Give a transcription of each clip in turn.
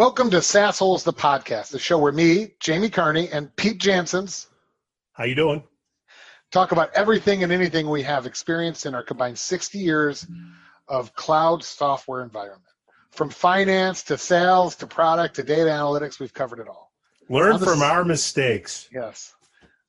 Welcome to Sassholes the podcast, the show where me, Jamie Carney, and Pete Jansons How you doing? talk about everything and anything we have experienced in our combined 60 years of cloud software environment. From finance to sales to product to data analytics, we've covered it all. Learn the from our mistakes. Yes.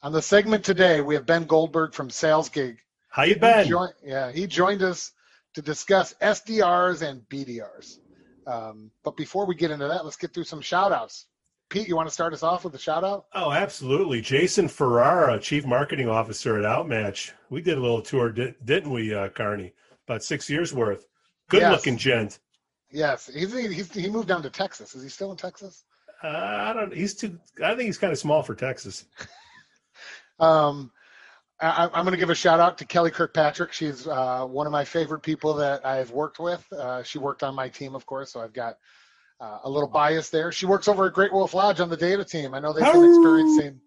On the segment today, we have Ben Goldberg from Sales Gig. How you He been? yeah, he joined us to discuss SDRs and BDRs. Um, but before we get into that, let's get through some shout outs. Pete, you want to start us off with a shout out? Oh, absolutely. Jason Ferrara, Chief Marketing Officer at Outmatch. We did a little tour, di- didn't we, uh, Carney? About six years worth. Good Yes. looking gent. Yes, he's, he's he moved down to Texas. Is he still in Texas? Uh, I don't. He's too. I think he's kind of small for Texas. Um, I, I'm going to give a shout out to Kelly Kirkpatrick. She's uh, one of my favorite people that I've worked with. Uh, she worked on my team, of course, so I've got uh, a little bias there. She works over at Great Wolf Lodge on the data team. I know they've been experiencing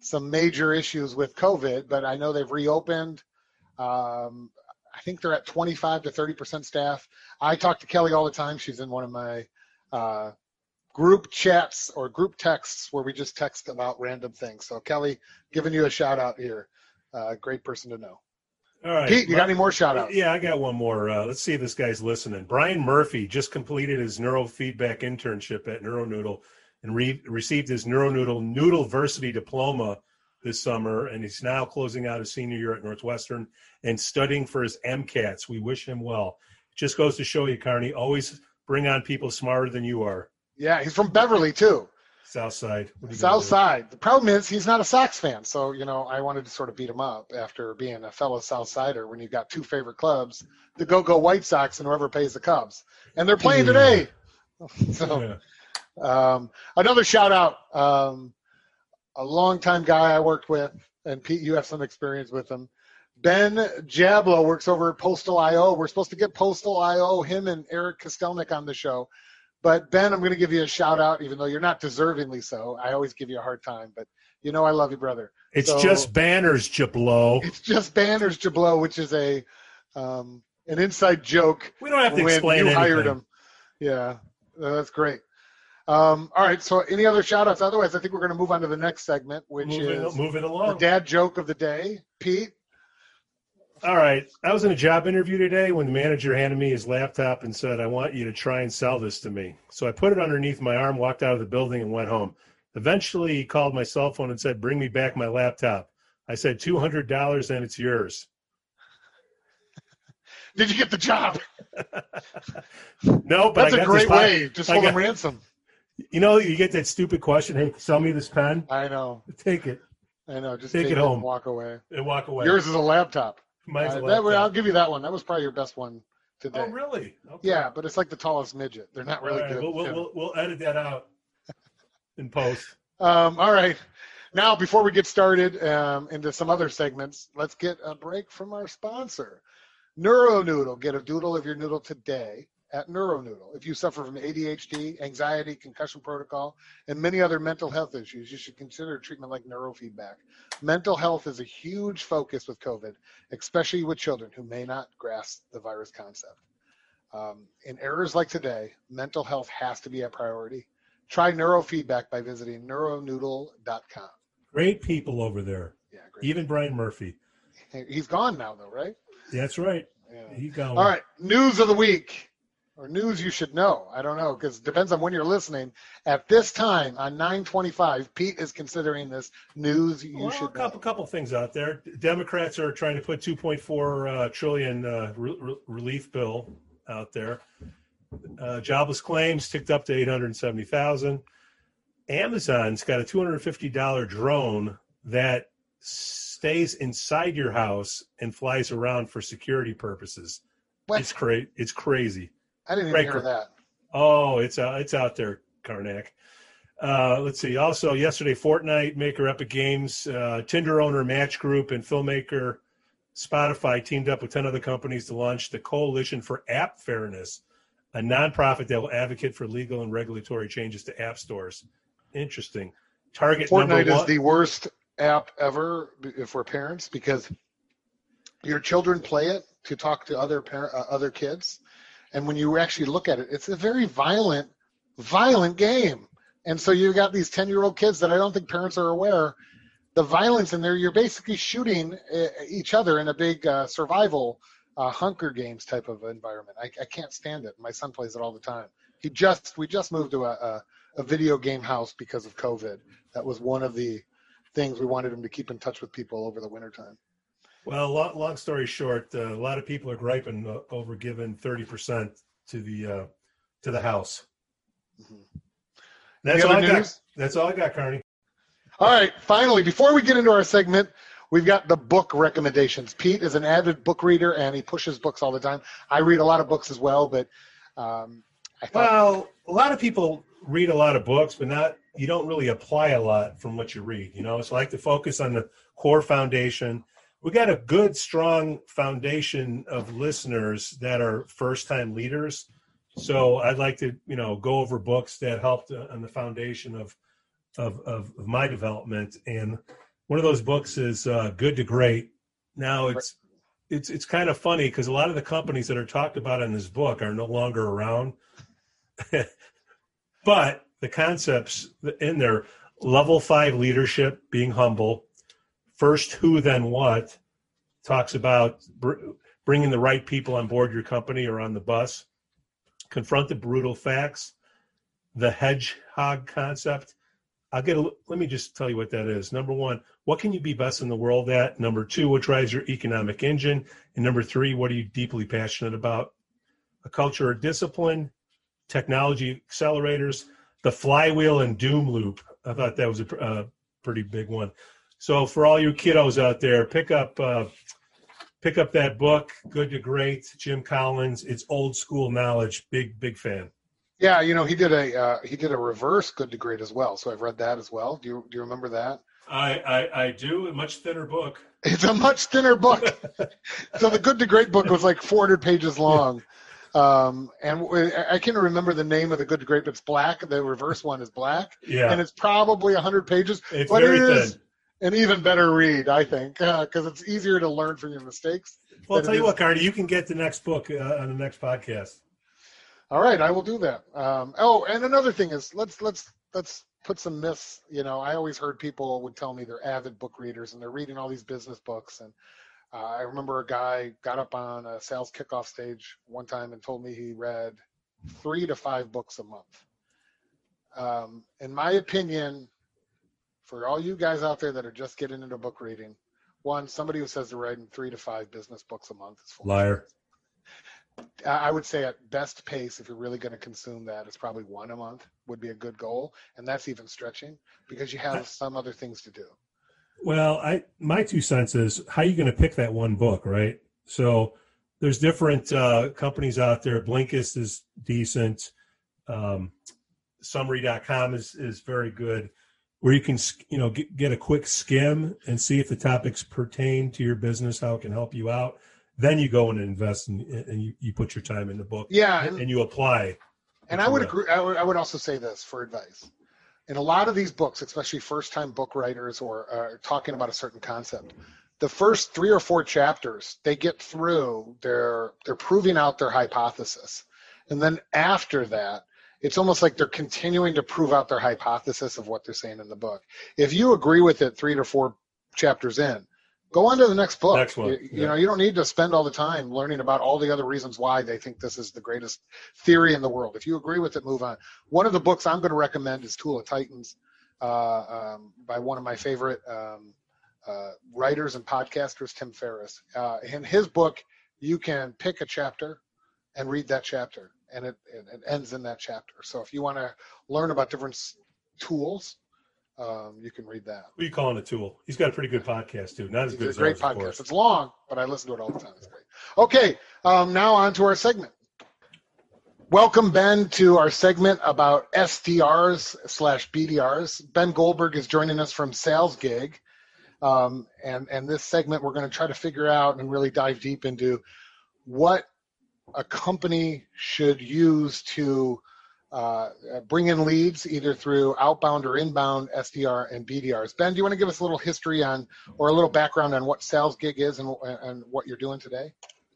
some major issues with COVID, but I know they've reopened. Um, I think they're at 25 to 30 percent staff. I talk to Kelly all the time. She's in one of my uh, group chats or group texts where we just text about random things. So Kelly, giving you a shout out here. Uh, great person to know. All right. Pete, you got any more shout outs? Yeah, I got one more. Uh, let's see if this guy's listening. Brian Murphy just completed his neurofeedback internship at NeuroNoodle and re- received his NeuroNoodle Noodleversity diploma this summer, and he's now closing out his senior year at Northwestern and studying for his MCATs. We wish him well. Just goes to show you, Carney, always bring on people smarter than you are. Yeah, he's from Beverly too. South Side. South? Side. The problem is he's not a Sox fan, so you know I wanted to sort of beat him up after being a fellow South Sider when you've got two favorite clubs, the Go Go White Sox and whoever pays the Cubs, and they're playing Yeah. today. So Yeah. um, another shout out, um, a longtime guy I worked with, and Pete, you have some experience with him. Ben Jablo works over at Postal IO. We're supposed to get Postal IO, him and Eric Kostelnik on the show. But Ben, I'm going to give you a shout out, even though you're not deservingly so. I always give you a hard time, but you know I love you, brother. It's So- just banners, Jablo. It's just Banners Jablo, which is a um, an inside joke We don't have to explain you anything. hired him. Yeah, uh, that's great. Um, all right, so any other shout outs? Otherwise, I think we're going to move on to the next segment, which Moving, is moving the along. dad joke of the day. Pete, All right. I was in a job interview today when the manager handed me his laptop and said, I want you to try and sell this to me. So I put it underneath my arm, walked out of the building, and went home. Eventually, he called my cell phone and said, Bring me back my laptop. I said, $200 and it's yours. did you get the job? No, but That's I a great way. Just hold got- ransom. You know, you get that stupid question Hey, sell me this pen? I know. Take it I know. Just Take take, it it home. and walk away. and walk away. Yours is a laptop. Mine's Uh, that, way- I'll give you that one. That was probably your best one today. Oh, really? Okay. Yeah, but it's like the tallest midget. They're not really All right, good. We'll, we'll, we'll, we'll edit that out in post. Um, all right. Now, before we get started um, into some other segments, let's get a break from our sponsor, NeuroNoodle. Get a doodle of your noodle today at NeuroNoodle. If you suffer from ADHD, anxiety, concussion protocol, and many other mental health issues, you should consider treatment like neurofeedback. Mental health is a huge focus with COVID, especially with children who may not grasp the virus concept. Um, in errors like today, mental health has to be a priority. Try neurofeedback by visiting neuronoodle.com. Great people over there. Yeah, great. Even Brian Murphy. He's gone now, though, right? That's right. Yeah. He gone. All right, news of the week or news you should know. I don't know because it depends on when you're listening. At this time on 9:25, Pete is considering this news you Well, a should couple know. couple things out there. Democrats are trying to put 2.4 uh, trillion uh, re- re- relief bill out there. Uh, jobless claims ticked up to 870,000. Amazon's got a $250 drone that stays inside your house and flies around for security purposes. What? It's cra- It's crazy. I didn't even hear that. Oh, it's out. It's out there, Karnak. Uh, let's see. Also, yesterday, Fortnite maker Epic Games, uh, Tinder owner Match Group, and filmmaker Spotify teamed up with ten other companies to launch the Coalition for App Fairness, a nonprofit that will advocate for legal and regulatory changes to app stores. Interesting. Target Fortnite is the worst app ever b- for parents because your children play it to talk to other par- uh, other kids, and when you actually look at it, it's a very violent violent game. And so you've got these 10 year old kids that I don't think parents are aware. The violence in there, you're basically shooting uh, each other in a big uh, survival uh, Hunger Games type of environment. I, I can't stand it. My son plays it all the time. He just we just moved to a, a, a video game house because of COVID. That was one of the things we wanted him to keep in touch with people over the wintertime. Well, long, long story short, uh, a lot of people are griping uh, over giving thirty percent to the uh, to the house. Mm-hmm. That's all I news? got. That's all I got, Carney. All right. Finally, before we get into our segment, we've got the book recommendations. Pete is an avid book reader, and he pushes books all the time. I read a lot of books as well, but um, I thought. Well, a lot of people read a lot of books, but not you don't really apply a lot from what you read. You know, so I like to focus on the core foundation we got a good, strong foundation of listeners that are first-time leaders. So I'd like to, you know, go over books that helped on the foundation of, of, of, of my development. And one of those books is uh, Good to Great. Now it's it's it's kind of funny because a lot of the companies that are talked about in this book are no longer around. but the concepts in there level five leadership, being humble, First Who Then What talks about br- bringing the right people on board your company or on the bus. Confront the brutal facts. The hedgehog concept. I'll get a, let me just tell you what that is. Number one, what can you be best in the world at? Number two, what drives your economic engine? And number three, what are you deeply passionate about? A culture of discipline, technology accelerators, the flywheel and doom loop. I thought that was a uh, pretty big one. So for all you kiddos out there, pick up uh, pick up that book, Good to Great, Jim Collins. It's old school knowledge. Big big fan. Yeah, you know he did a uh, he did a reverse Good to Great as well. So I've read that as well. Do you do you remember that? I I, I do. A much thinner book. It's a much thinner book. so the Good to Great book was like 400 pages long. Um, and I can't remember the name of the Good to Great, but it's black. The reverse one is black. Yeah. And it's probably 100 pages. It's but very it is, thin an even better read, I think, because uh, it's easier to learn from your mistakes. Well, I'll tell you what, Cardi, you can get the next book uh, on the next podcast. All right, I will do that. Um, oh, and another thing is let's let's let's put some myths. You know, I always heard people would tell me they're avid book readers and they're reading all these business books. And uh, I remember a guy got up on a sales kickoff stage one time and told me he read three to five books a month. Um, in my opinion, for all you guys out there that are just getting into book reading, one, somebody who says they're writing three to five business books a month is full liar. I would say at best pace, if you're really going to consume that, it's probably one a month would be a good goal, and that's even stretching because you have some other things to do. Well, I my two cents is how are you going to pick that one book, right? So there's different uh, companies out there. Blinkist is decent. Um, summary.com is is very good where you can you know get, get a quick skim and see if the topics pertain to your business how it can help you out. Then you go and invest and, and you, you put your time in the book yeah and, and you apply and i would agree I would, I would also say this for advice. In a lot of these books especially first time book writers or uh, talking about a certain concept the first three or four chapters they get through they're they're proving out their hypothesis. And then after that it's almost like they're continuing to prove out their hypothesis of what they're saying in the book. If you agree with it three to four chapters in, go on to the next book. Next one. You, you know, you don't need to spend all the time learning about all the other reasons why they think this is the greatest theory in the world. If you agree with it, move on. One of the books I'm going to recommend is Tool of Titans uh, um, by one of my favorite um, uh, writers and podcasters, Tim Ferriss. Uh, in his book, you can pick a chapter and read that chapter and it, it ends in that chapter. So if you want to learn about different tools, um, you can read that. What are you calling a tool? He's got a pretty good podcast too. Not as good as a great ours, podcast. It's long, but I listen to it all the time. It's great. Okay, um, now on to our segment. Welcome, Ben, to our segment about SDRs slash BDRs. Ben Goldberg is joining us from Sales Gig. Um, and, and this segment, we're going to try to figure out and really dive deep into what a company should use to uh, bring in leads either through outbound or inbound SDR and BDRs. Ben, do you want to give us a little history on or a little background on what Sales Gig is and, and what you're doing today?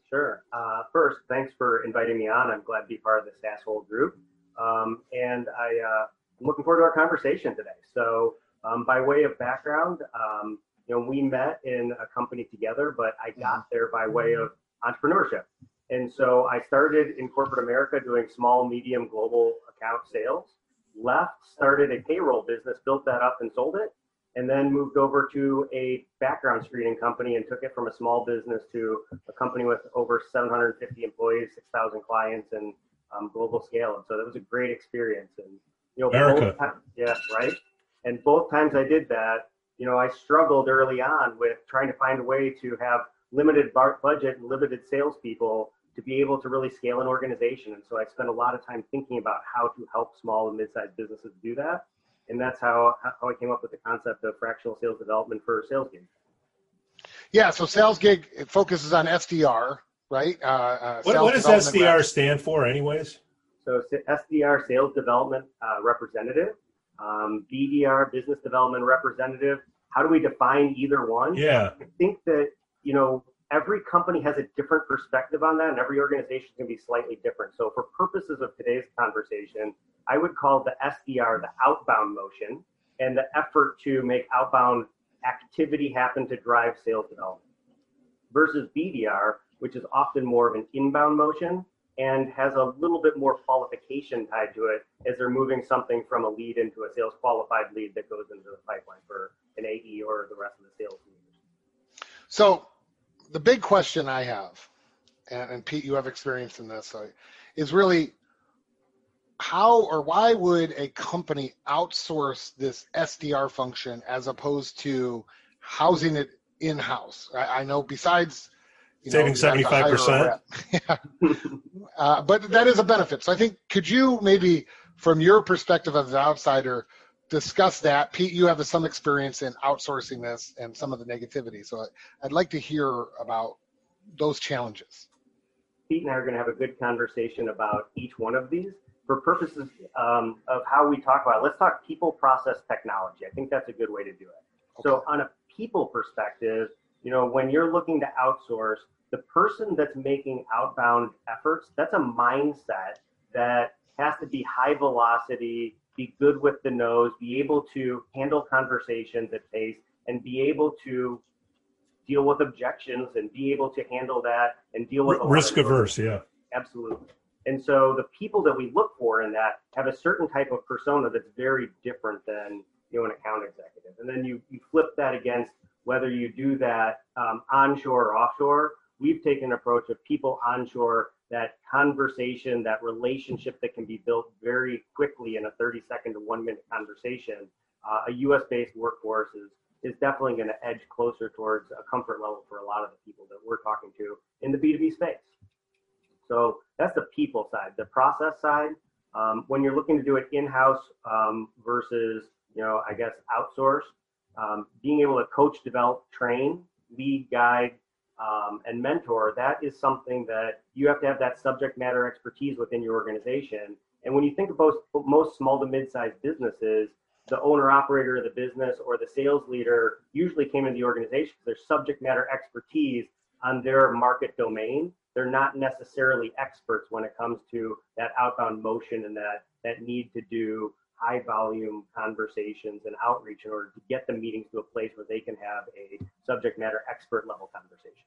Sure. Uh, first, thanks for inviting me on. I'm glad to be part of the SaaShole group. um, and I, uh, I'm looking forward to our conversation today. So, um, by way of background, um, you know, we met in a company together, but I got there by way of entrepreneurship. And so I started in corporate America doing small, medium, global account sales. Left, started a payroll business, built that up and sold it, and then moved over to a background screening company and took it from a small business to a company with over 750 employees, 6,000 clients, and um, global scale. And so that was a great experience. And you know, America. both, yeah, right. And both times I did that, you know, I struggled early on with trying to find a way to have limited bar- budget and limited salespeople to be able to really scale an organization. And so I spent a lot of time thinking about how to help small and mid-sized businesses do that. And that's how, how I came up with the concept of fractional sales development for sales gigs. Yeah, so sales gig focuses on SDR, right? Uh, uh, What, what does SDR reps. stand for, anyways? So SDR, sales development uh, representative, um, BDR, business development representative. How do we define either one? Yeah. I think that, you know, every company has a different perspective on that and every organization can be slightly different. So for purposes of today's conversation, I would call the SDR the outbound motion and the effort to make outbound activity happen to drive sales development versus BDR, which is often more of an inbound motion and has a little bit more qualification tied to it as they're moving something from a lead into a sales qualified lead that goes into the pipeline for an AE or the rest of the sales leaders. So the big question I have, and, and Pete, you have experience in this, so, is really how or why would a company outsource this SDR function as opposed to housing it in house? I, I know besides you Saving you have to hire a 75%. yeah. uh, but that is a benefit. So I think could you maybe, from your perspective as an outsider, discuss that? Pete, you have some experience in outsourcing this and some of the negativity. So I'd like to hear about those challenges. Pete and I are going to have a good conversation about each one of these. For purposes um, of how we talk about it, let's talk people, process, technology. I think that's a good way to do it. So, on a people perspective, you know, when you're looking to outsource, the person that's making outbound efforts, that's a mindset that has to be high velocity, be good with the noes, be able to handle conversations at pace, and be able to deal with objections and be able to handle that and deal with risk averse. yeah. Absolutely. And so the people that we look for in that have a certain type of persona that's very different than you know an account executive. And then you you flip that against whether you do that um, onshore or offshore. We've taken an approach of people onshore, that conversation, that relationship that can be built very quickly in a 30 second to one minute conversation. Uh, a US based workforce is is definitely going to edge closer towards a comfort level for a lot of the people that we're talking to in the B2B space. So that's the people side. The process side, um, when you're looking to do it in-house um, versus, you know, I guess outsource, um, being able to coach, develop, train, lead, guide, um, and mentor, that is something that you have to have that subject matter expertise within your organization. And when you think about most small to mid-sized businesses, the owner operator of the business or the sales leader usually came into the organization their subject matter expertise on their market domain they're not necessarily experts when it comes to that outbound motion and that that need to do high volume conversations and outreach in order to get the meetings to a place where they can have a subject matter expert level conversation.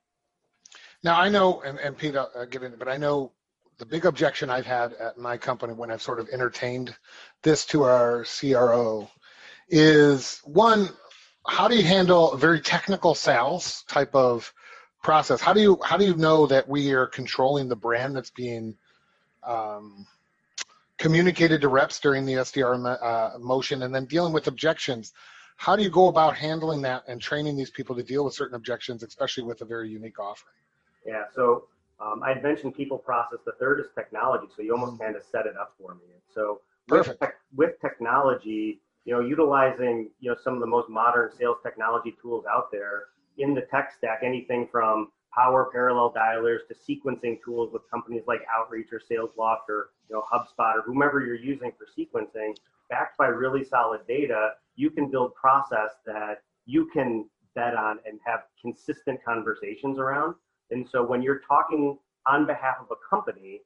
Now I know, and, and Pete, I'll, get into, but I know the big objection I've had at my company when I've sort of entertained this to our CRO is one, how do you handle a very technical sales type of process? How do you how do you know that we are controlling the brand that's being um, communicated to reps during the SDR uh, motion, and then dealing with objections? How do you go about handling that and training these people to deal with certain objections, especially with a very unique offering? Yeah, so um, I had mentioned people process. The third is technology. So you almost kind of set it up for me. So with, tech, with technology, you know, utilizing you know some of the most modern sales technology tools out there in the tech stack, anything from power parallel dialers to sequencing tools with companies like Outreach or SalesLoft or you know HubSpot or whomever you're using for sequencing, backed by really solid data, you can build process that you can bet on and have consistent conversations around. And so when you're talking on behalf of a company,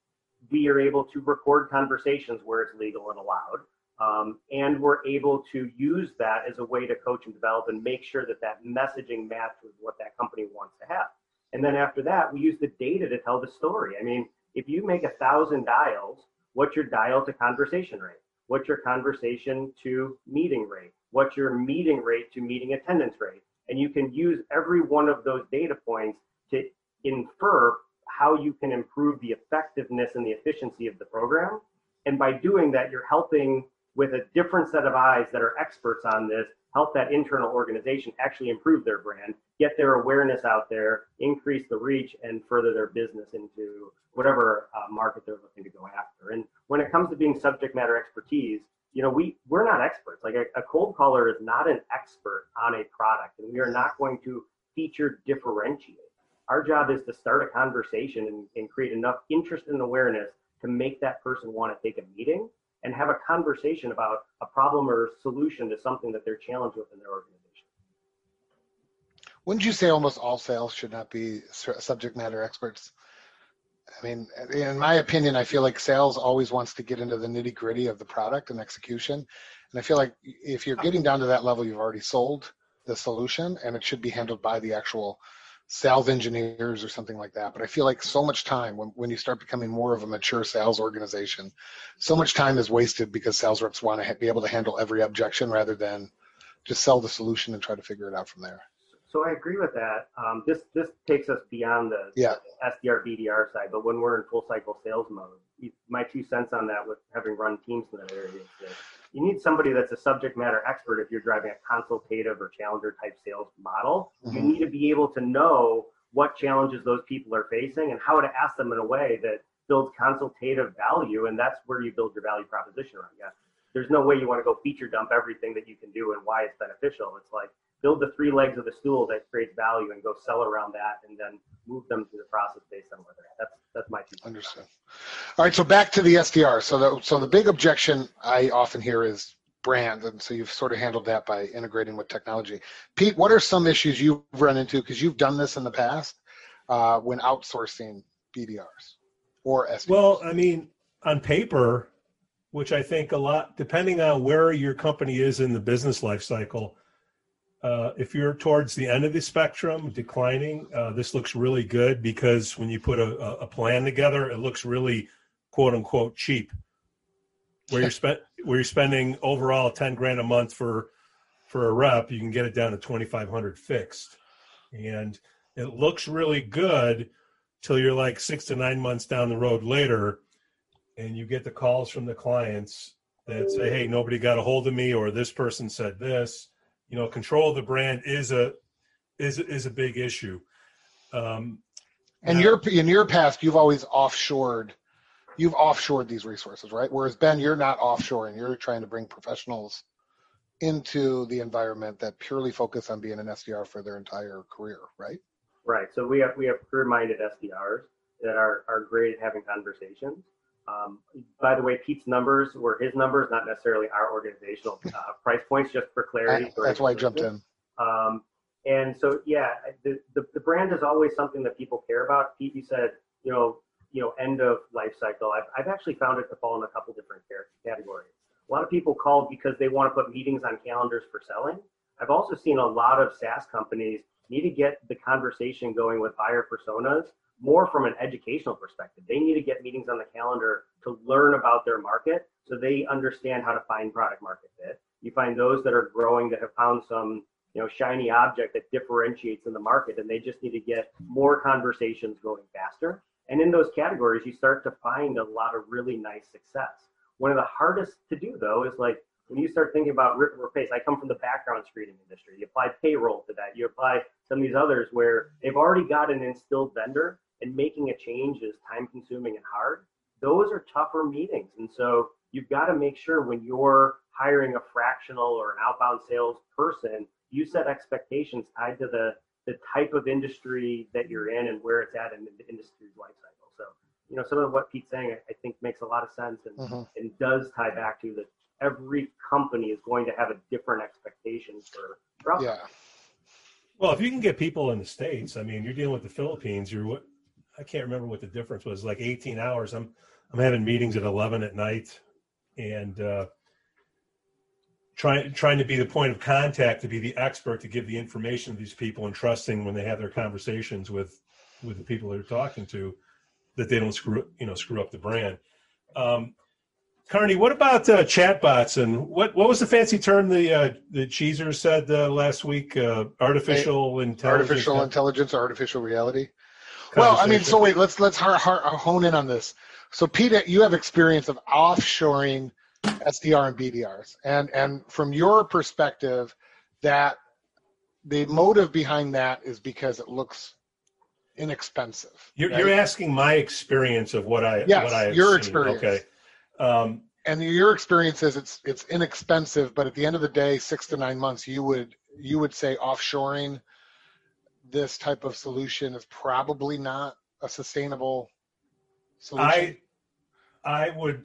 we are able to record conversations where it's legal and allowed. Um, and we're able to use that as a way to coach and develop and make sure that that messaging matches what that company wants to have. And then after that, we use the data to tell the story. I mean, if you make a thousand dials, what's your dial to conversation rate? What's your conversation to meeting rate? What's your meeting rate to meeting attendance rate? And you can use every one of those data points to infer how you can improve the effectiveness and the efficiency of the program. And by doing that, you're helping with a different set of eyes that are experts on this help that internal organization actually improve their brand, get their awareness out there, increase the reach, and further their business into whatever uh, market they're looking to go after. And when it comes to being subject matter expertise, you know, we we're not experts. Like a, a cold caller is not an expert on a product, and we are not going to feature differentiate. Our job is to start a conversation and, and create enough interest and awareness to make that person want to take a meeting and have a conversation about a problem or solution to something that they're challenged with in their organization. Wouldn't you say almost all sales should not be subject matter experts? I mean, in my opinion, I feel like sales always wants to get into the nitty gritty of the product and execution. And I feel like if you're getting down to that level, you've already sold the solution and it should be handled by the actual sales engineers or something like that. But I feel like so much time when, when you start becoming more of a mature sales organization, so much time is wasted because sales reps want to ha- be able to handle every objection rather than just sell the solution and try to figure it out from there. So I agree with that. Um, this this takes us beyond the yeah. SDR BDR side, but when we're in full cycle sales mode, my two cents on that with having run teams in that area is that you need somebody that's a subject matter expert if you're driving a consultative or challenger type sales model. Mm-hmm. You need to be able to know what challenges those people are facing and how to ask them in a way that builds consultative value. And that's where you build your value proposition around. Yeah. There's no way you want to go feature dump everything that you can do and why it's beneficial. It's like build the three legs of the stool that creates value and go sell around that and then move them through the process based on where they're at. That's that's my two. Understood. All right, so back to the SDR. So the so the big objection I often hear is brand, and so you've sort of handled that by integrating with technology. Pete, what are some issues you've run into because you've done this in the past uh, when outsourcing BDRs or SDRs? Well, I mean, on paper, which I think a lot, depending on where your company is in the business life cycle, uh, if you're towards the end of the spectrum, declining, uh, this looks really good because when you put a, a, plan together, it looks really quote unquote cheap. Where you're spent, where you're spending overall ten grand a month for for a rep, you can get it down to twenty five hundred fixed, and it looks really good till you're like six to nine months down the road later, and you get the calls from the clients that say, "Hey, nobody got a hold of me," or "This person said this." You know, control of the brand is a is is a big issue. Um, and your in your past, you've always offshored. You've offshored these resources, right? Whereas Ben, you're not offshoring. You're trying to bring professionals into the environment that purely focus on being an SDR for their entire career, right? Right. So we have we have career-minded SDRs that are are great at having conversations. Um, by the way, Pete's numbers were his numbers, not necessarily our organizational uh, price points, just for clarity. I, that's why I jumped in. Um, and so, yeah, the, the, the, brand is always something that people care about. Pete, you said, you know, you know, end of life cycle. I've, I've actually found it to fall in a couple different categories. A lot of people call because they want to put meetings on calendars for selling. I've also seen a lot of SaaS companies need to get the conversation going with buyer personas more from an educational perspective. They need to get meetings on the calendar to learn about their market so they understand how to find product market fit. You find those that are growing that have found some you know shiny object that differentiates in the market and they just need to get more conversations going faster. And in those categories, you start to find a lot of really nice success. One of the hardest to do though is like when you start thinking about rip and replace, I come from the background screening industry. You apply payroll to that. You apply some of these others where they've already got an instilled vendor and making a change is time consuming and hard. Those are tougher meetings. And so you've got to make sure when you're hiring a fractional or an outbound sales person, you set expectations tied to the, the type of industry that you're in and where it's at in the industry's life cycle. So, you know, some of what Pete's saying, I, think makes a lot of sense and, mm-hmm. and does tie back to that every company is going to have a different expectation for, for yeah. Well, if you can get people in the states, I mean, you're dealing with the Philippines. You're what I can't remember what the difference was. Like 18 hours. I'm I'm having meetings at 11 at night, and uh, trying trying to be the point of contact, to be the expert, to give the information to these people, and trusting when they have their conversations with with the people they're talking to, that they don't screw you know screw up the brand. Um, Carney, what about uh, chatbots and what what was the fancy term the uh, the Cheeser said uh, last week? Uh, artificial intelligence. Artificial intelligence, artificial reality. Well, I mean, so wait, let's let's hone in on this. So, Pete, you have experience of offshoring SDR and BDRs, and and from your perspective, that the motive behind that is because it looks inexpensive. You're, right? you're asking my experience of what I yes, what I your seen. experience. Okay. Um, and your experience is it's it's inexpensive, but at the end of the day, six to nine months, you would you would say offshoring this type of solution is probably not a sustainable solution. I I would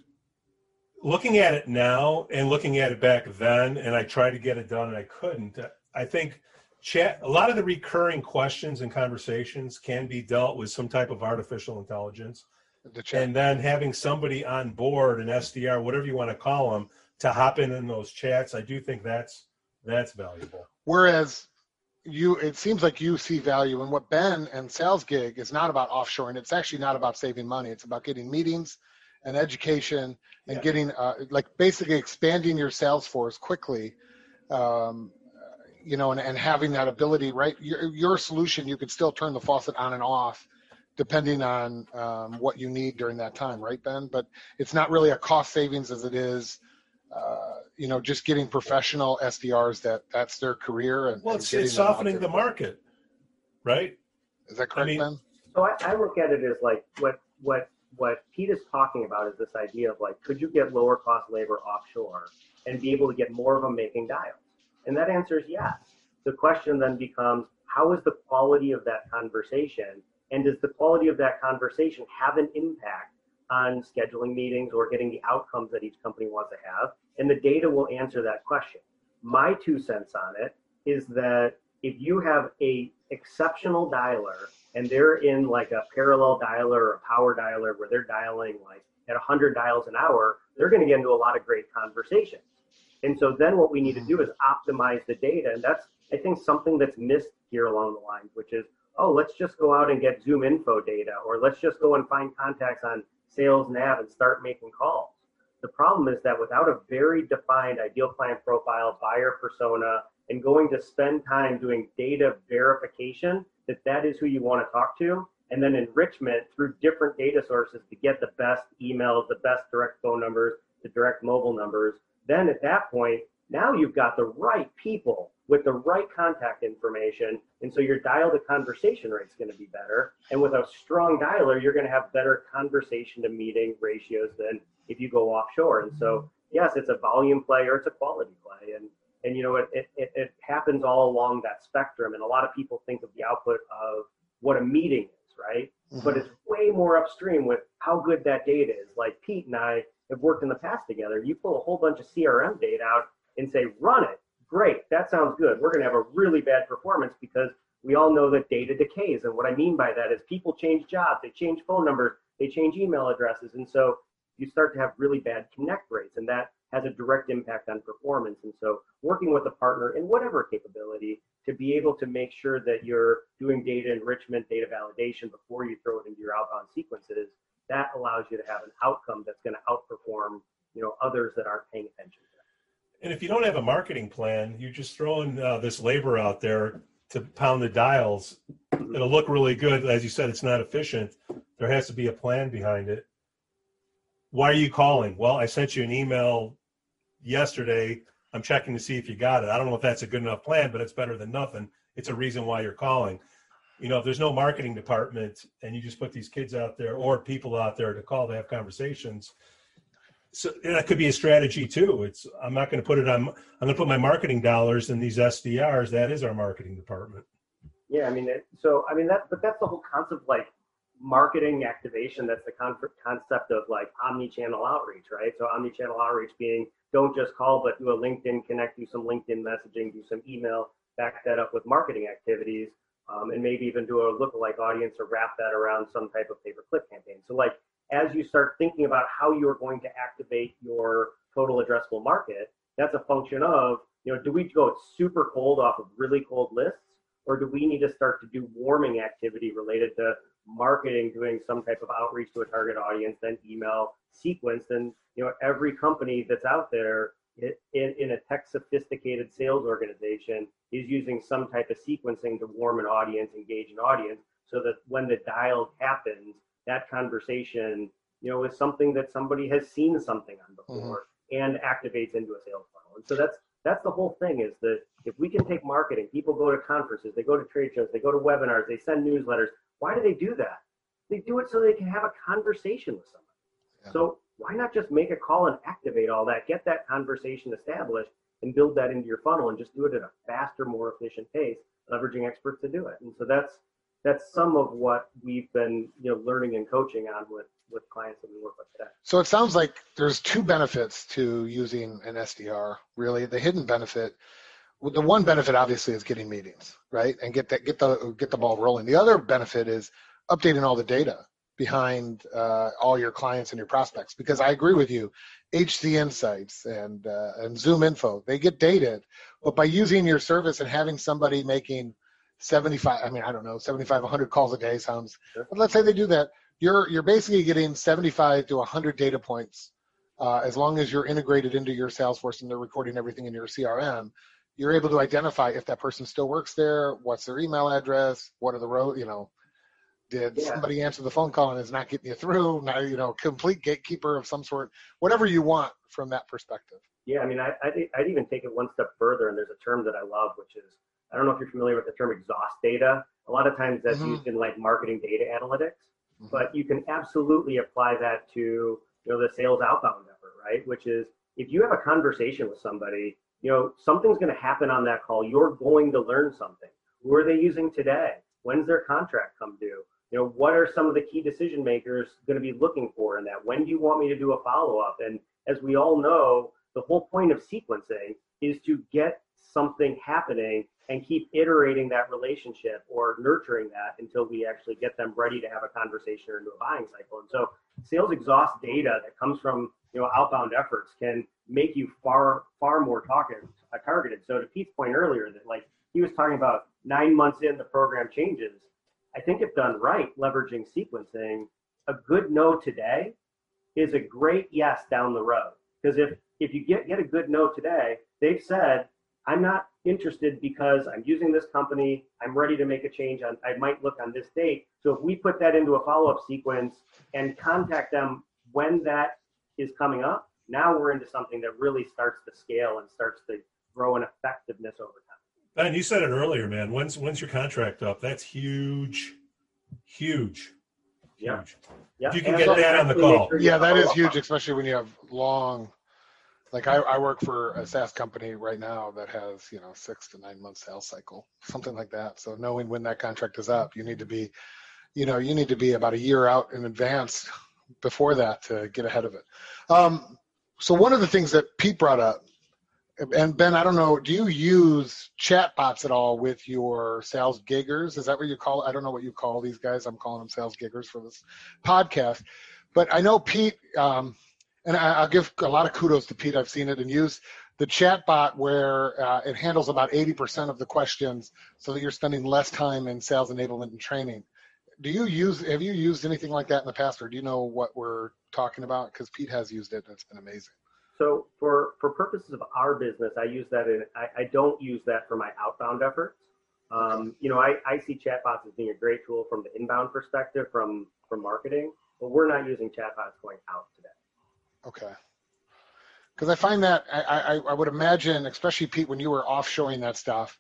looking at it now and looking at it back then, and I tried to get it done and I couldn't. I think chat a lot of the recurring questions and conversations can be dealt with some type of artificial intelligence the and then having somebody on board an sdr whatever you want to call them to hop in in those chats i do think that's that's valuable whereas you it seems like you see value in what ben and sales gig is not about offshoring it's actually not about saving money it's about getting meetings and education and yeah. getting uh, like basically expanding your sales force quickly um, you know and, and having that ability right your, your solution you could still turn the faucet on and off depending on um, what you need during that time, right, Ben? But it's not really a cost savings as it is, uh, you know, just getting professional SDRs that that's their career and well, it's, and it's softening the market, right? Is that correct, I mean, Ben? So I, I look at it as like what what what Pete is talking about is this idea of like, could you get lower cost labor offshore and be able to get more of them making dials? And that answer is yes. The question then becomes, how is the quality of that conversation and does the quality of that conversation have an impact on scheduling meetings or getting the outcomes that each company wants to have? And the data will answer that question. My two cents on it is that if you have a exceptional dialer and they're in like a parallel dialer or a power dialer where they're dialing like at 100 dials an hour, they're going to get into a lot of great conversations. And so then what we need to do is optimize the data. And that's, I think, something that's missed here along the lines, which is oh, let's just go out and get Zoom info data, or let's just go and find contacts on Sales Nav and start making calls. The problem is that without a very defined ideal client profile, buyer persona, and going to spend time doing data verification that that is who you want to talk to, and then enrichment through different data sources to get the best emails, the best direct phone numbers, the direct mobile numbers, then at that point, now you've got the right people with the right contact information. And so your dial to conversation rate is going to be better. And with a strong dialer, you're going to have better conversation to meeting ratios than if you go offshore. And so, yes, it's a volume play or it's a quality play. And, and you know, it, it, it happens all along that spectrum. And a lot of people think of the output of what a meeting is, right? Mm-hmm. But it's way more upstream with how good that data is. Like Pete and I have worked in the past together. You pull a whole bunch of CRM data out and say, run it great, that sounds good. We're going to have a really bad performance because we all know that data decays. And what I mean by that is people change jobs, they change phone numbers, they change email addresses. And so you start to have really bad connect rates, and that has a direct impact on performance. And so working with a partner in whatever capability to be able to make sure that you're doing data enrichment, data validation before you throw it into your outbound sequences, that allows you to have an outcome that's going to outperform you know others that aren't paying attention. And if you don't have a marketing plan, you're just throwing uh, this labor out there to pound the dials. It'll look really good. As you said, it's not efficient. There has to be a plan behind it. Why are you calling? Well, I sent you an email yesterday. I'm checking to see if you got it. I don't know if that's a good enough plan, but it's better than nothing. It's a reason why you're calling. You know, if there's no marketing department and you just put these kids out there or people out there to call to have conversations, so that could be a strategy too. It's I'm not going to put it on. I'm going to put my marketing dollars in these SDRs. That is our marketing department. Yeah, I mean, it, so I mean that, but that's the whole concept, like marketing activation. That's the con- concept of like omni-channel outreach, right? So omni-channel outreach being don't just call, but do a LinkedIn connect, do some LinkedIn messaging, do some email, back that up with marketing activities, um, and maybe even do a lookalike audience or wrap that around some type of pay-per-click campaign. So like as you start thinking about how you're going to activate your total addressable market, that's a function of, you know, do we go super cold off of really cold lists, or do we need to start to do warming activity related to marketing, doing some type of outreach to a target audience, then email sequence, and you know, every company that's out there in, in a tech sophisticated sales organization is using some type of sequencing to warm an audience, engage an audience, so that when the dial happens, that conversation, you know, is something that somebody has seen something on mm-hmm. before mm-hmm. and activates into a sales funnel. And so that's that's the whole thing is that if we can take marketing, people go to conferences, they go to trade shows, they go to webinars, they send newsletters. Why do they do that? They do it so they can have a conversation with someone. Yeah. So why not just make a call and activate all that, get that conversation established, and build that into your funnel, and just do it at a faster, more efficient pace, leveraging experts to do it. And so that's that's some of what we've been you know learning and coaching on with with clients that we work with today. So it sounds like there's two benefits to using an SDR. Really, the hidden benefit. The one benefit obviously is getting meetings, right, and get that get the get the ball rolling. The other benefit is updating all the data behind uh, all your clients and your prospects. Because I agree with you, HG Insights and uh, and Zoom Info they get dated, but by using your service and having somebody making 75, I mean I don't know, 75, 100 calls a day sounds. But let's say they do that, you're you're basically getting 75 to 100 data points. Uh, as long as you're integrated into your Salesforce and they're recording everything in your CRM, you're able to identify if that person still works there, what's their email address, what are the road, you know, did yeah. somebody answer the phone call and is not getting you through? Now, you know, complete gatekeeper of some sort, whatever you want from that perspective. Yeah, I mean, I, I'd, I'd even take it one step further, and there's a term that I love, which is I don't know if you're familiar with the term exhaust data. A lot of times that's mm-hmm. used in like marketing data analytics, mm-hmm. but you can absolutely apply that to you know the sales outbound effort, right? Which is if you have a conversation with somebody, you know something's going to happen on that call. You're going to learn something. Who are they using today? When's their contract come due? you know, what are some of the key decision makers going to be looking for in that? When do you want me to do a follow up? And as we all know, the whole point of sequencing is to get something happening and keep iterating that relationship or nurturing that until we actually get them ready to have a conversation or into a buying cycle. And so sales exhaust data that comes from you know outbound efforts can make you far far more targeted uh, targeted. So to Pete's point earlier that like he was talking about nine months in the program changes I think if done right, leveraging sequencing, a good no today is a great yes down the road. Because if if you get get a good no today, they've said, I'm not interested because I'm using this company. I'm ready to make a change on I might look on this date. So if we put that into a follow-up sequence and contact them when that is coming up, now we're into something that really starts to scale and starts to grow in effectiveness over time. Ben, you said it earlier, man. When's when's your contract up? That's huge, huge, yeah. huge. Yeah. If you can get that on the call. Yeah, that is huge, especially when you have long. Like I, I work for a SaaS company right now that has you know six to nine month sales cycle, something like that. So knowing when that contract is up, you need to be, you know, you need to be about a year out in advance before that to get ahead of it. Um, so one of the things that Pete brought up and Ben, I don't know, do you use chatbots at all with your sales giggers? Is that what you call? I don't know what you call these guys. I'm calling them sales giggers for this podcast. But I know Pete, um, and I, will give a lot of kudos to Pete. I've seen it and used the chatbot where uh, it handles about 80% of the questions so that you're spending less time in sales enablement and training. Do you use, have you used anything like that in the past or do you know what we're talking about? Because Pete has used it and it's been amazing. So for, for purposes of our business, I use that in, I, I don't use that for my outbound efforts. Um, you know, I, I see chatbots as being a great tool from the inbound perspective from, from marketing, but we're not using chatbots going out today. Okay. Because I find that I, I, I would imagine, especially Pete, when you were offshoring that stuff,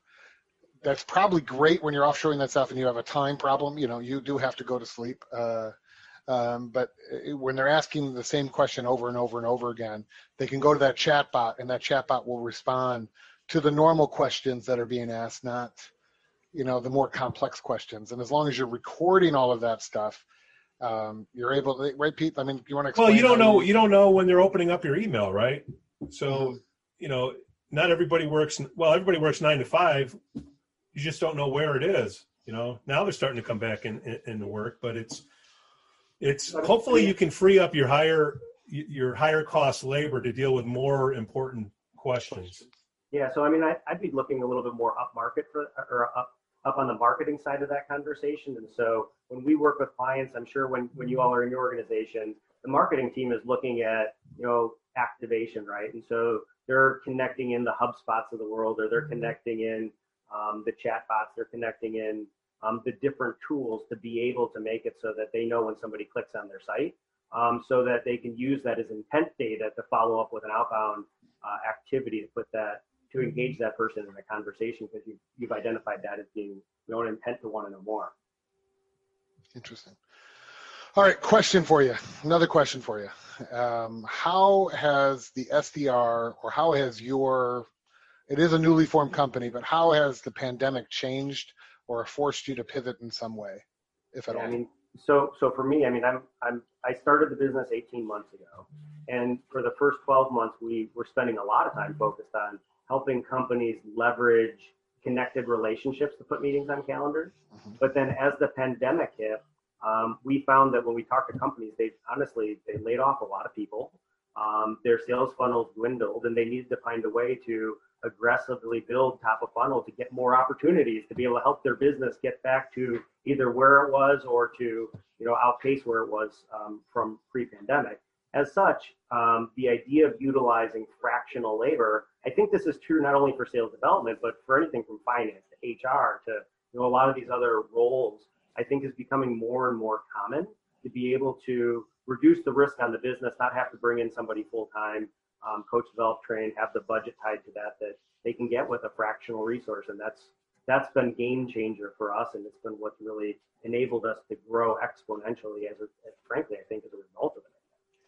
that's probably great when you're offshoring that stuff and you have a time problem. You know, you do have to go to sleep. Uh, um, but when they're asking the same question over and over and over again, they can go to that chat bot and that chat bot will respond to the normal questions that are being asked, not, you know, the more complex questions. And as long as you're recording all of that stuff, um, you're able to, right, Pete? I mean, you want to Well, you don't know, you... you don't know when they're opening up your email, right? So, mm-hmm. you know, not everybody works, well, everybody works nine to five. You just don't know where it is. You know, now they're starting to come back in, in, in the work, but it's, It's hopefully you can free up your higher your higher cost labor to deal with more important questions. Yeah, so I mean, I, would be looking a little bit more up market for, or up up on the marketing side of that conversation. And so when we work with clients, I'm sure when when you all are in your organization, the marketing team is looking at you know activation, right? And so they're connecting in the HubSpots of the world, or they're mm-hmm. connecting in um, the chatbots, they're connecting in um, the different tools to be able to make it so that they know when somebody clicks on their site, um, so that they can use that as intent data to follow up with an outbound uh, activity to put that to engage that person in a conversation because you, you've identified that as being know intent to want to know more. Interesting. All right, question for you. Another question for you. Um, how has the SDR or how has your, it is a newly formed company, but how has the pandemic changed or forced you to pivot in some way, if at yeah, all? I mean, so so for me, I mean, I'm I'm I started the business 18 months ago, and for the first 12 months, we were spending a lot of time focused on helping companies leverage connected relationships to put meetings on calendars. Mm-hmm. But then as the pandemic hit, um, we found that when we talked to companies, they honestly they laid off a lot of people. Um, their sales funnels dwindled, and they needed to find a way to aggressively build top of funnel to get more opportunities to be able to help their business get back to either where it was or to you know outpace where it was um, from pre-pandemic. As such, um, the idea of utilizing fractional labor, I think this is true not only for sales development, but for anything from finance to HR to you know a lot of these other roles I think is becoming more and more common to be able to reduce the risk on the business, not have to bring in somebody full time, um, coach, develop, train, have the budget tied to that that they can get with a fractional resource, and that's that's been game changer for us, and it's been what's really enabled us to grow exponentially as, a, as frankly I think as a result of it.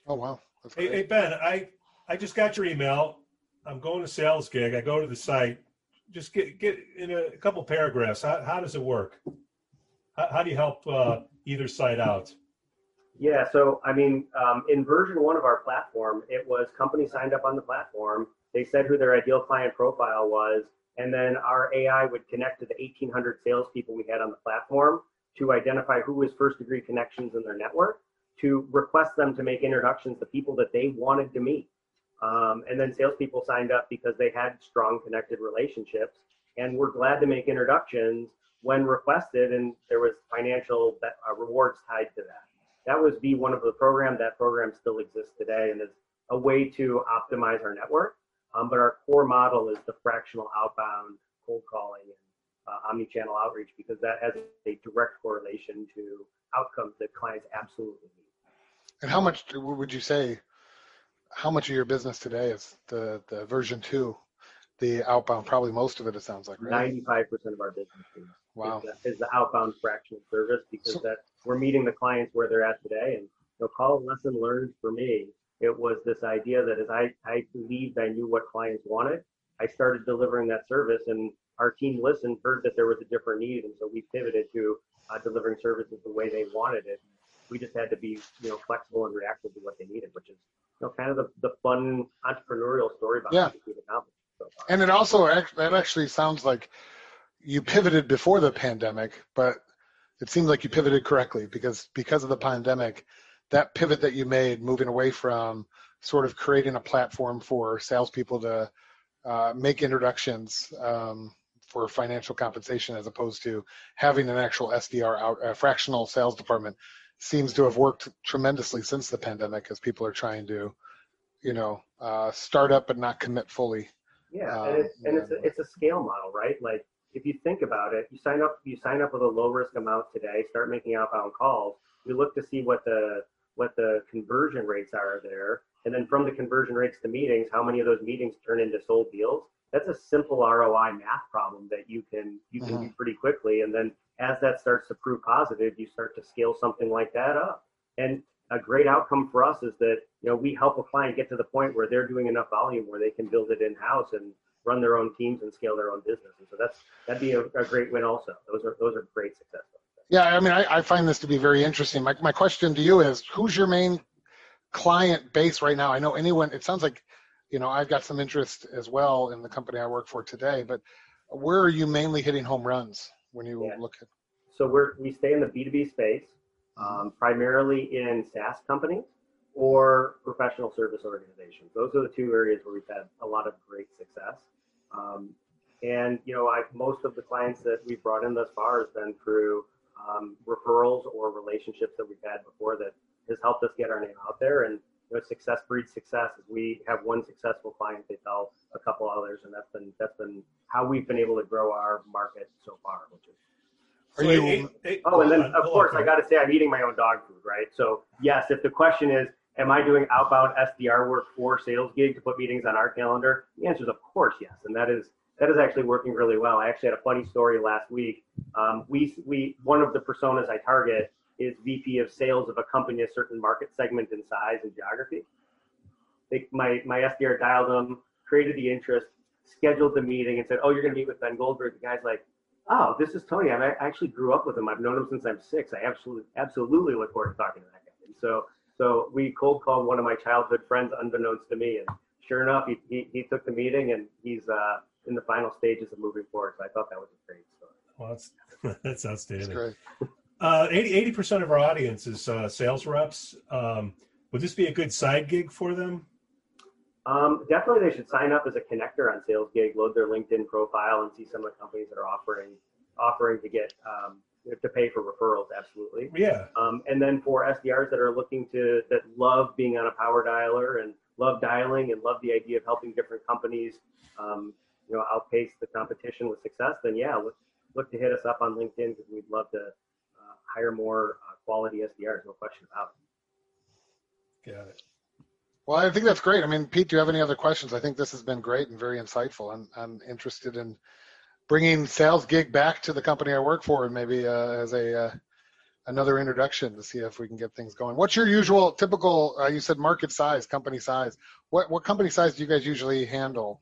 Oh wow! Hey, hey Ben, I I just got your email. I'm going to sales gig. I go to the site. Just get get in a couple paragraphs. How how does it work? How, how do you help uh, either side out? Yeah, so I mean, um, in version one of our platform, it was companies signed up on the platform. They said who their ideal client profile was, and then our AI would connect to the 1,800 salespeople we had on the platform to identify who was first degree connections in their network, to request them to make introductions to people that they wanted to meet. Um, and then salespeople signed up because they had strong connected relationships and were glad to make introductions when requested, and there was financial uh, rewards tied to that. That was V1 of the program. That program still exists today and is a way to optimize our network. Um, but our core model is the fractional outbound cold calling and uh, omni-channel outreach because that has a direct correlation to outcomes that clients absolutely need. And how much would you say? How much of your business today is the the version two, the outbound? Probably most of it. It sounds like right. Ninety-five percent of our business is Wow. Is the, is the outbound fractional service because so, that we're meeting the clients where they're at today. And you know, call lesson learned for me. It was this idea that as I, I believed I knew what clients wanted, I started delivering that service and our team listened, heard that there was a different need. And so we pivoted to uh, delivering services the way they wanted it. We just had to be, you know, flexible and reactive to what they needed, which is, you know, kind of the, the fun entrepreneurial story behind yeah. we've accomplished. So and it also, that actually sounds like you pivoted before the pandemic, but it seems like you pivoted correctly because because of the pandemic, that pivot that you made, moving away from sort of creating a platform for salespeople to uh, make introductions um, for financial compensation as opposed to having an actual SDR out, a fractional sales department, seems to have worked tremendously since the pandemic as people are trying to, you know, uh, start up but not commit fully. Yeah, um, and, it's, and it's, a, it's a scale model, right? Like if you think about it, you sign up you sign up with a low risk amount today, start making outbound calls. You look to see what the what the conversion rates are there, and then from the conversion rates to meetings, how many of those meetings turn into sold deals? That's a simple ROI math problem that you can you can mm-hmm. do pretty quickly. And then as that starts to prove positive, you start to scale something like that up. And a great outcome for us is that you know we help a client get to the point where they're doing enough volume where they can build it in house and run their own teams and scale their own business. And so that's that'd be a, a great win also. Those are those are great success. Yeah, I mean, I, I find this to be very interesting. My my question to you is, who's your main client base right now? I know anyone. It sounds like, you know, I've got some interest as well in the company I work for today. But where are you mainly hitting home runs when you yeah. look at? So we're we stay in the B two B space. um, primarily in SaaS companies or professional service organizations. Those are the two areas where we've had a lot of great success. Um, and you know, I, most of the clients that we've brought in thus far has been through um, referrals or relationships that we've had before that has helped us get our name out there. And know, success breeds success. As we have one successful client, they tell a couple others, and that's been that's been how we've been able to grow our market so far. Which is Are So, you- hey, hey, oh, and then on, of course on. I got to say I'm eating my own dog food, right? So yes, if the question is, am I doing outbound SDR work for Sales Gig to put meetings on our calendar? The answer is of course yes, and that is that is actually working really well. I actually had a funny story last week. Um, we we one of the personas I target is VP of Sales of a company, a certain market segment in size and geography. They, my my SDR dialed them, created the interest, scheduled the meeting, and said, "Oh, you're going to meet with Ben Goldberg." The guy's like, "Oh, this is Tony. I'm, I actually grew up with him. I've known him since I'm six. I absolutely absolutely look forward to talking to that guy." And so so we cold called one of my childhood friends, unbeknownst to me, and sure enough, he he, he took the meeting, and he's uh, in the final stages of moving forward. So I thought that was a great story. Well, that's, that's outstanding. That's outstanding. great. Uh, 80 percent of our audience is uh, sales reps. Um, would this be a good side gig for them? Um, definitely, they should sign up as a connector on Sales Gig, load their LinkedIn profile, and see some of the companies that are offering offering to get um, to pay for referrals. Absolutely. Yeah, Um, and then for SDRs that are looking to that love being on a power dialer and love dialing and love the idea of helping different companies, um, you know, outpace the competition with success, then yeah, look look to hit us up on LinkedIn because we'd love to hire more uh, quality SDRs. No question about it. got it. Well, I think that's great. I mean, Pete, do you have any other questions? I think this has been great and very insightful. I'm, I'm interested in bringing sales gig back to the company I work for and maybe uh, as a uh, another introduction to see if we can get things going. What's your usual typical? Uh, you said market size, company size. What what company size do you guys usually handle?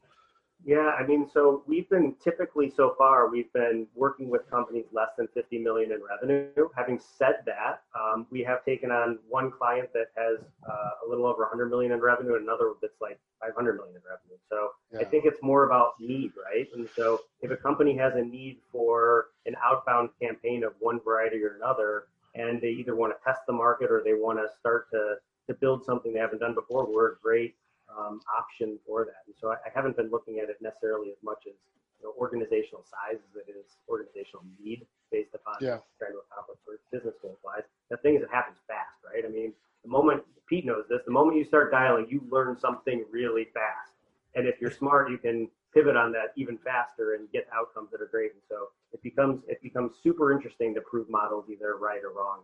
Yeah, I mean, so we've been typically so far we've been working with companies less than 50 million in revenue. Having said that, um, we have taken on one client that has uh, a little over 100 million in revenue, and another that's like 500 million in revenue. So I think it's more about need, right? And so if a company has a need for an outbound campaign of one variety or another, and they either want to test the market or they want to start to to build something they haven't done before, we're a great um, option for that. And so I, I haven't been looking at it necessarily as much as you know, organizational size as it is organizational need based upon Yeah. trying to accomplish business goals wise. The thing is, it happens fast, right? I mean, the moment Pete knows this, the moment you start dialing, you learn something really fast. And if you're smart, you can pivot on that even faster and get outcomes that are great. And so it becomes it becomes super interesting to prove models either right or wrong.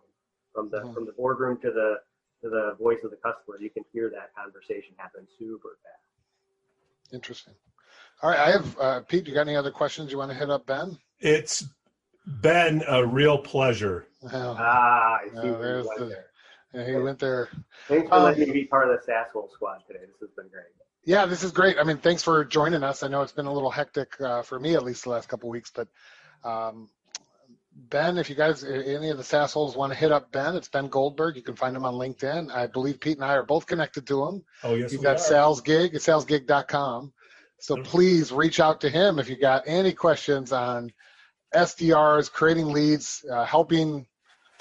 From the Mhm. from the boardroom to the the voice of the customer, you can hear that conversation happen super fast. Interesting. All right, I have uh, Pete. You got any other questions you want to hit up, Ben? It's been a real pleasure. Oh, Ah, I see Oh, where there's the- there. yeah, he went there. Thanks for Um, letting me be part of the Sasshole squad today. This has been great. Yeah, this is great. I mean, thanks for joining us. I know it's been a little hectic uh, for me, at least the last couple weeks. But um, Ben, if you guys, any of the sassholes want to hit up Ben, it's Ben Goldberg. You can find him on LinkedIn. I believe Pete and I are both connected to him. Oh yes, You've got are. sales gig at salesgig.com. So Okay. please reach out to him if you got any questions on SDRs, creating leads, uh, helping,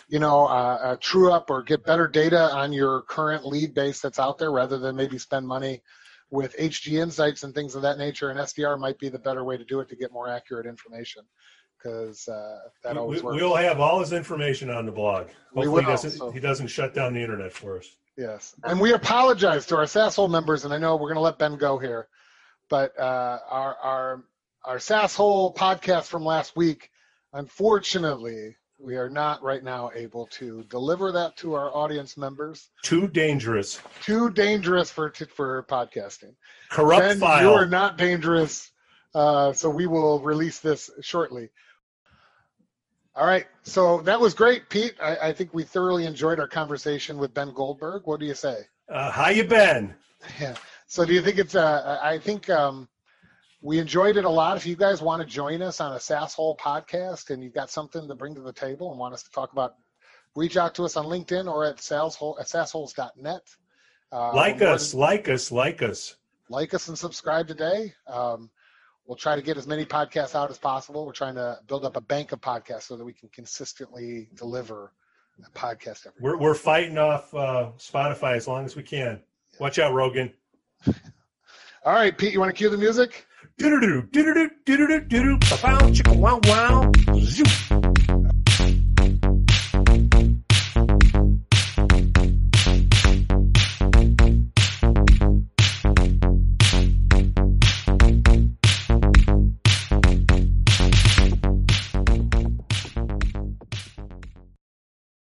you know, uh, uh, true up or get better data on your current lead base that's out there rather than maybe spend money with HG Insights and things of that nature. And SDR might be the better way to do it to get more accurate information because uh, that We, always works. will have all his information on the blog. We will, he doesn't so- he doesn't shut down the internet for us. Yes, and we apologize to our Sasshole members, and I know we're going to let Ben go here, but uh, our our our Sasshole podcast from last week, unfortunately, we are not right now able to deliver that to our audience members. Too dangerous. Too dangerous for for podcasting. Corrupt ben, file. you are not dangerous, uh, so we will release this shortly. All right, so that was great, Pete. I, I think we thoroughly enjoyed our conversation with Ben Goldberg. What do you say? Uh, how you been? Yeah. So do you think it's uh I think um we enjoyed it a lot. If you guys want to join us on a Sasshole podcast and you've got something to bring to the table and want us to talk about, reach out to us on LinkedIn or at saleshole at sassholes.net. Uh, like us, than- like us, like us. like us and subscribe today. Um, we'll try to get as many podcasts out as possible. We're trying to build up a bank of podcasts so that we can consistently deliver a podcast every. We're we're fighting off uh, Spotify as long as we can. Watch out, Rogan. All right, Pete, you want to cue the music? Do do do do do do do do do. Wow, chicka wow wow.